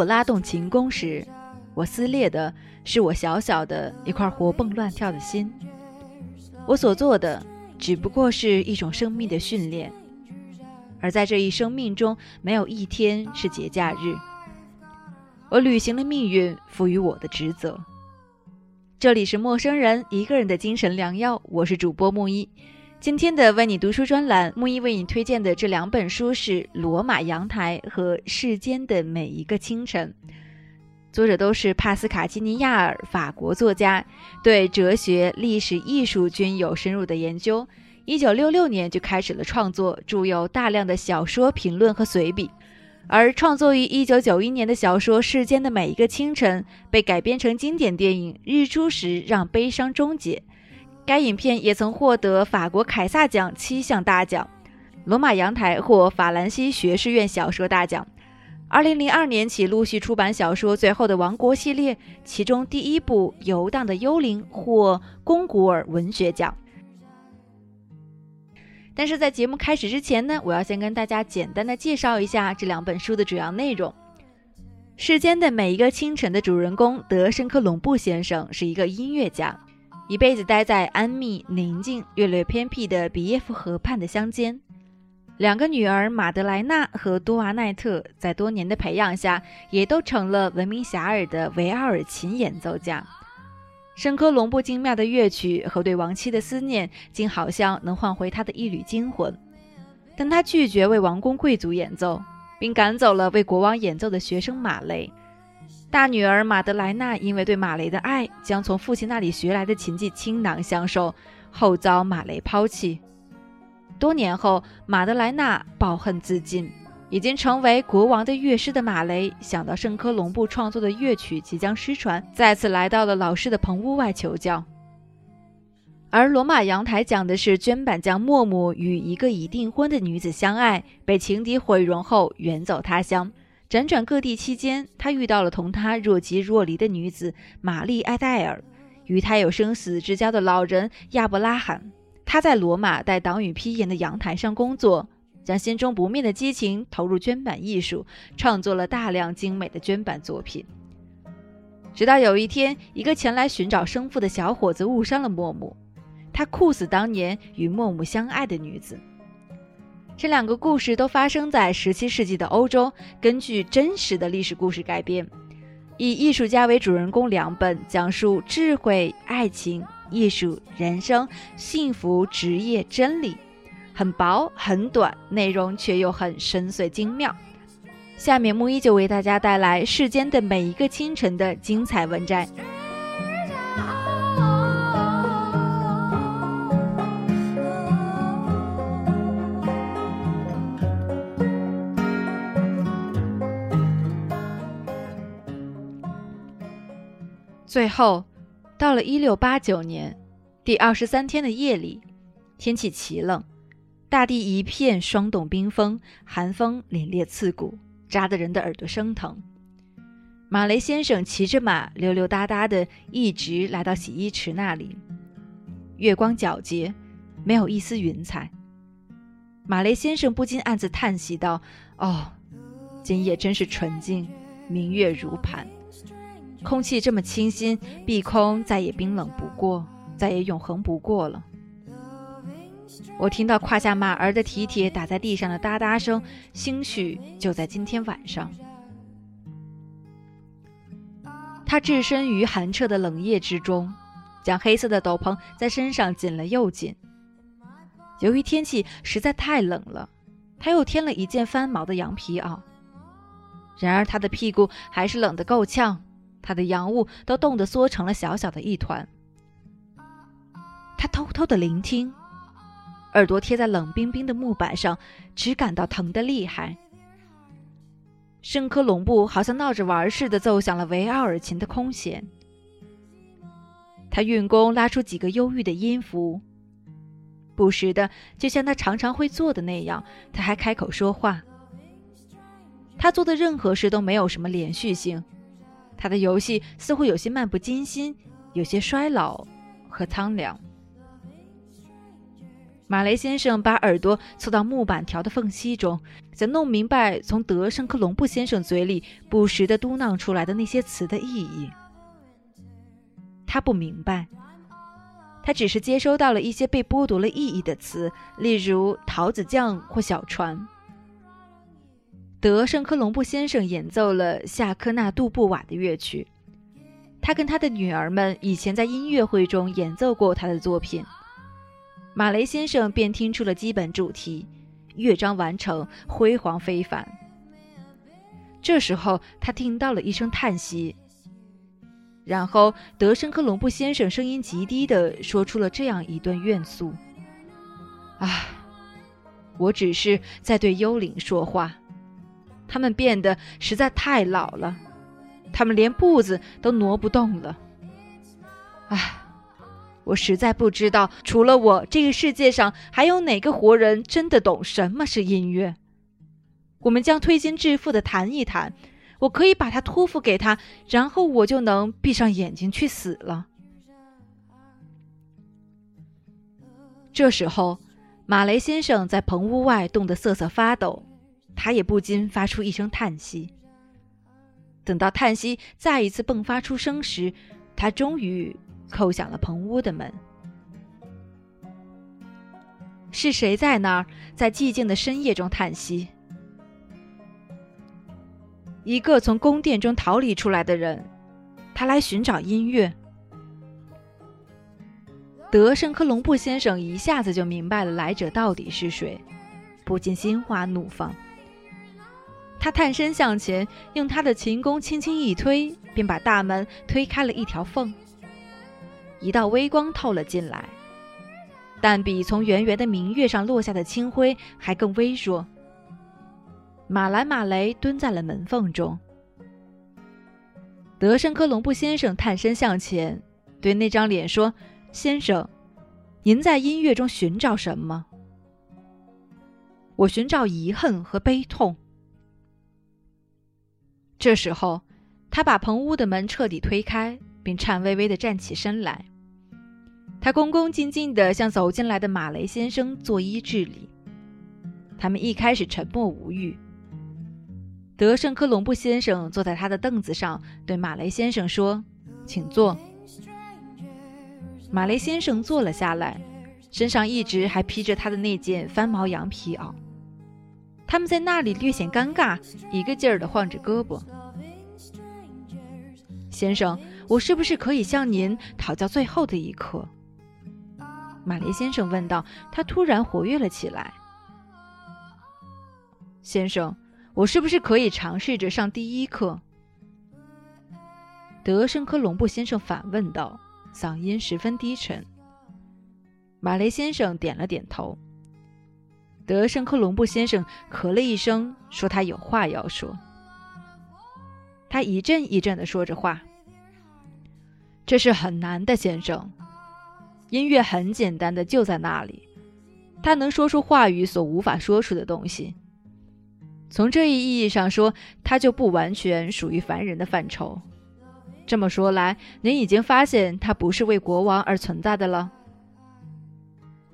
我拉动琴弓时，我撕裂的是我小小的一块活蹦乱跳的心。我所做的只不过是一种生命的训练，而在这一生命中，没有一天是节假日。我履行了命运赋予我的职责。这里是陌生人一个人的精神良药，我是主播木一。今天的为你读书专栏，木一为你推荐的这两本书是《罗马阳台》和《世间的每一个清晨》，作者都是帕斯卡基尼亚尔，法国作家，对哲学、历史、艺术均有深入的研究。一九六六年就开始了创作，著有大量的小说、评论和随笔。而创作于一九九一年的小说《世间的每一个清晨》被改编成经典电影《日出时让悲伤终结》。该影片也曾获得法国凯撒奖七项大奖，罗马阳台获法兰西学士院小说大奖。二零零二年起陆续出版小说《最后的王国》系列，其中第一部《游荡的幽灵》获龚古尔文学奖。但是在节目开始之前呢，我要先跟大家简单的介绍一下这两本书的主要内容。《世间的每一个清晨》的主人公德申克隆布先生是一个音乐家。一辈子待在安谧、宁静、略略偏僻的比耶夫河畔的乡间，两个女儿马德莱娜和多瓦奈特在多年的培养下，也都成了闻名遐迩的维奥尔琴演奏家。深刻隆布精妙的乐曲和对亡妻的思念，竟好像能唤回他的一缕精魂。但他拒绝为王公贵族演奏，并赶走了为国王演奏的学生马雷。大女儿马德莱娜因为对马雷的爱，将从父亲那里学来的琴技倾囊相授，后遭马雷抛弃。多年后，马德莱娜抱恨自尽，已经成为国王的乐师的马雷想到圣科隆布创作的乐曲即将失传，再次来到了老师的棚屋外求教。而罗马阳台讲的是绢板匠莫姆与一个已订婚的女子相爱，被情敌毁容后远走他乡。辗转各地期间，他遇到了同他若即若离的女子玛丽埃戴尔，与他有生死之交的老人亚伯拉罕。他在罗马带党羽披檐的阳台上工作，将心中不灭的激情投入绢板艺术，创作了大量精美的绢板作品。直到有一天，一个前来寻找生父的小伙子误伤了莫姆，他酷死当年与莫姆相爱的女子。这两个故事都发生在十七世纪的欧洲，根据真实的历史故事改编，以艺术家为主人公两本，讲述智慧、爱情、艺术、人生、幸福、职业、真理，很薄很短，内容却又很深邃精妙。下面木一就为大家带来《世间的每一个清晨》的精彩文摘。最后，到了一六八九年第二十三天的夜里，天气奇冷，大地一片霜冻冰封，寒风凛冽刺骨，扎得人的耳朵生疼。马雷先生骑着马溜溜达达的，一直来到洗衣池那里。月光皎洁，没有一丝云彩。马雷先生不禁暗自叹息道：“哦，今夜真是纯净，明月如盘。”空气这么清新，碧空再也冰冷不过，再也永恒不过了。我听到胯下马儿的蹄铁打在地上的哒哒声，兴许就在今天晚上。他置身于寒彻的冷夜之中，将黑色的斗篷在身上紧了又紧。由于天气实在太冷了，他又添了一件翻毛的羊皮袄。然而他的屁股还是冷得够呛。他的洋务都冻得缩成了小小的一团。他偷偷的聆听，耳朵贴在冷冰冰的木板上，只感到疼得厉害。圣科隆布好像闹着玩似的奏响了维奥尔琴的空弦。他运功拉出几个忧郁的音符，不时的，就像他常常会做的那样，他还开口说话。他做的任何事都没有什么连续性。他的游戏似乎有些漫不经心，有些衰老和苍凉。马雷先生把耳朵凑到木板条的缝隙中，想弄明白从德圣克隆布先生嘴里不时地嘟囔出来的那些词的意义。他不明白，他只是接收到了一些被剥夺了意义的词，例如桃子酱或小船。德圣克隆布先生演奏了夏科纳杜布瓦的乐曲，他跟他的女儿们以前在音乐会中演奏过他的作品。马雷先生便听出了基本主题，乐章完成，辉煌非凡。这时候，他听到了一声叹息，然后德圣科隆布先生声音极低地说出了这样一段怨诉：“啊，我只是在对幽灵说话，他们变得实在太老了，他们连步子都挪不动了。唉。”我实在不知道，除了我，这个世界上还有哪个活人真的懂什么是音乐。我们将推心置腹的谈一谈，我可以把它托付给他，然后我就能闭上眼睛去死了。这时候，马雷先生在棚屋外冻得瑟瑟发抖，他也不禁发出一声叹息。等到叹息再一次迸发出声时，他终于。叩响了棚屋的门。是谁在那儿，在寂静的深夜中叹息？一个从宫殿中逃离出来的人，他来寻找音乐。德圣科隆布先生一下子就明白了来者到底是谁，不禁心花怒放。他探身向前，用他的琴弓轻轻一推，便把大门推开了一条缝。一道微光透了进来，但比从圆圆的明月上落下的清辉还更微弱。马兰·马雷蹲在了门缝中。德申科隆布先生探身向前，对那张脸说：“先生，您在音乐中寻找什么？”“我寻找遗恨和悲痛。”这时候，他把棚屋的门彻底推开，并颤巍巍地站起身来。他恭恭敬敬地向走进来的马雷先生作揖致礼。他们一开始沉默无语。德圣科隆布先生坐在他的凳子上，对马雷先生说：“请坐。”马雷先生坐了下来，身上一直还披着他的那件翻毛羊皮袄。他们在那里略显尴尬，一个劲儿地晃着胳膊。先生，我是不是可以向您讨教最后的一课？马雷先生问道：“他突然活跃了起来。”先生，我是不是可以尝试着上第一课？”德申科隆布先生反问道，嗓音十分低沉。马雷先生点了点头。德圣克隆布先生咳了一声，说：“他有话要说。”他一阵一阵的说着话。这是很难的，先生。音乐很简单的，就在那里，他能说出话语所无法说出的东西。从这一意义上说，他就不完全属于凡人的范畴。这么说来，您已经发现他不是为国王而存在的了。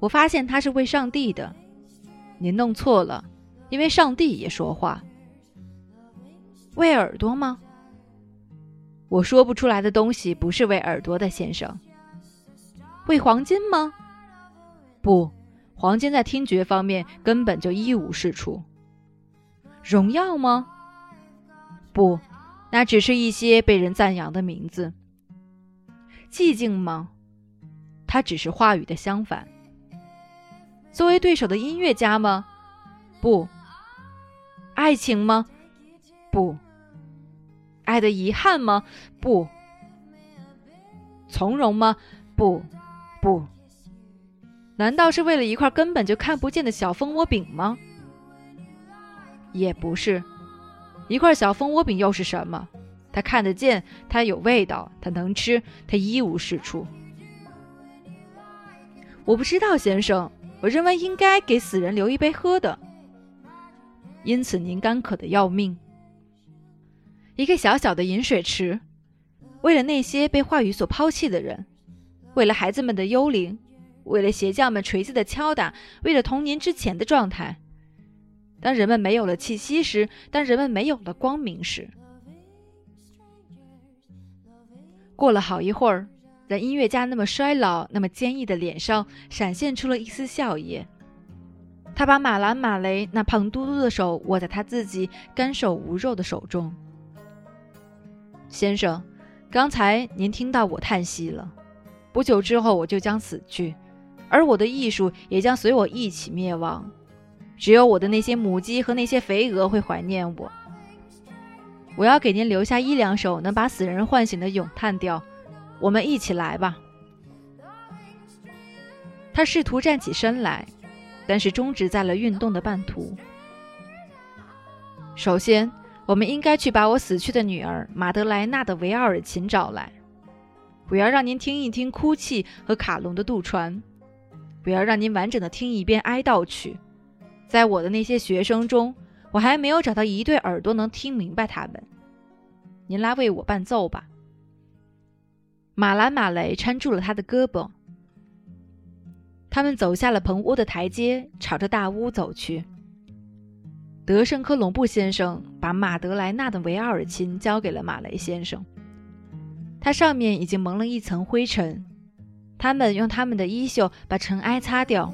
我发现他是为上帝的。您弄错了，因为上帝也说话。为耳朵吗？我说不出来的东西不是为耳朵的，先生。为黄金吗？不，黄金在听觉方面根本就一无是处。荣耀吗？不，那只是一些被人赞扬的名字。寂静吗？它只是话语的相反。作为对手的音乐家吗？不。爱情吗？不。爱的遗憾吗？不。从容吗？不。不，难道是为了一块根本就看不见的小蜂窝饼吗？也不是，一块小蜂窝饼又是什么？它看得见，它有味道，它能吃，它一无是处。我不知道，先生，我认为应该给死人留一杯喝的。因此您干渴的要命。一个小小的饮水池，为了那些被话语所抛弃的人。为了孩子们的幽灵，为了鞋匠们锤子的敲打，为了童年之前的状态。当人们没有了气息时，当人们没有了光明时，过了好一会儿，在音乐家那么衰老、那么坚毅的脸上闪现出了一丝笑意。他把马兰马雷那胖嘟嘟的手握在他自己干瘦无肉的手中。先生，刚才您听到我叹息了。不久之后，我就将死去，而我的艺术也将随我一起灭亡。只有我的那些母鸡和那些肥鹅会怀念我。我要给您留下一两首能把死人唤醒的咏叹调，我们一起来吧。他试图站起身来，但是终止在了运动的半途。首先，我们应该去把我死去的女儿马德莱娜的维奥尔琴找来。我要让您听一听哭泣和卡隆的渡船。我要让您完整的听一遍哀悼曲。在我的那些学生中，我还没有找到一对耳朵能听明白他们。您来为我伴奏吧。马兰马雷搀住了他的胳膊。他们走下了棚屋的台阶，朝着大屋走去。德圣科隆布先生把马德莱纳的维奥尔琴交给了马雷先生。它上面已经蒙了一层灰尘。他们用他们的衣袖把尘埃擦掉，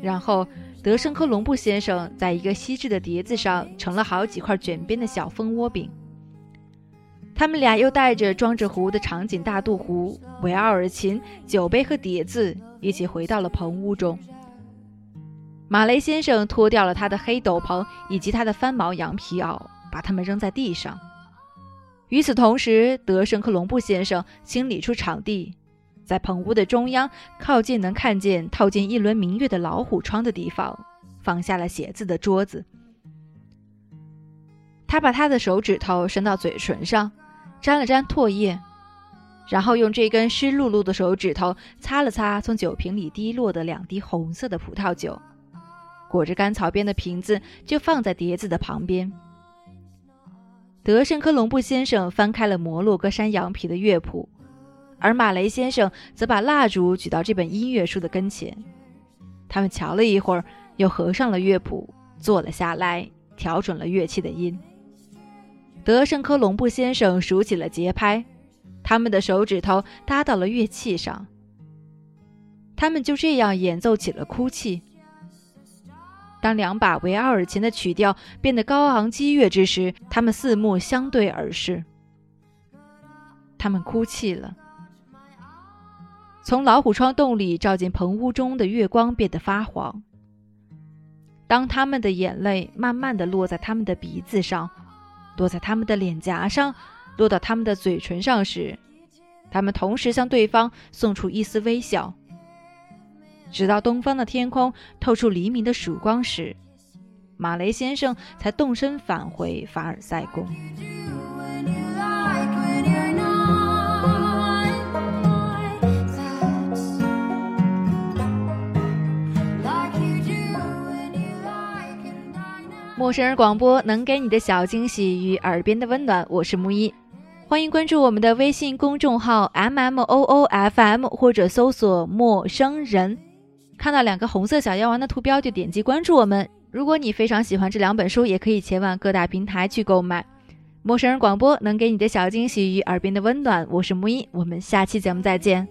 然后。德圣科隆布先生在一个锡制的碟子上盛了好几块卷边的小蜂窝饼。他们俩又带着装着壶的长颈大肚壶、维奥尔琴、酒杯和碟子一起回到了棚屋中。马雷先生脱掉了他的黑斗篷以及他的翻毛羊皮袄，把它们扔在地上。与此同时，德圣克隆布先生清理出场地。在棚屋的中央，靠近能看见套进一轮明月的老虎窗的地方，放下了写字的桌子。他把他的手指头伸到嘴唇上，沾了沾唾液，然后用这根湿漉漉的手指头擦了擦从酒瓶里滴落的两滴红色的葡萄酒，裹着干草边的瓶子就放在碟子的旁边。德圣科隆布先生翻开了摩洛哥山羊皮的乐谱。而马雷先生则把蜡烛举到这本音乐书的跟前，他们瞧了一会儿，又合上了乐谱，坐了下来，调准了乐器的音。德圣科隆布先生数起了节拍，他们的手指头搭到了乐器上，他们就这样演奏起了哭泣。当两把维奥尔琴的曲调变得高昂激越之时，他们四目相对而视，他们哭泣了。从老虎窗洞里照进棚屋中的月光变得发黄。当他们的眼泪慢慢地落在他们的鼻子上，落在他们的脸颊上，落到他们的嘴唇上时，他们同时向对方送出一丝微笑。直到东方的天空透出黎明的曙光时，马雷先生才动身返回凡尔赛宫。陌生人广播能给你的小惊喜与耳边的温暖，我是木一，欢迎关注我们的微信公众号 M M O O F M 或者搜索陌生人，看到两个红色小药丸的图标就点击关注我们。如果你非常喜欢这两本书，也可以前往各大平台去购买。陌生人广播能给你的小惊喜与耳边的温暖，我是木一，我们下期节目再见。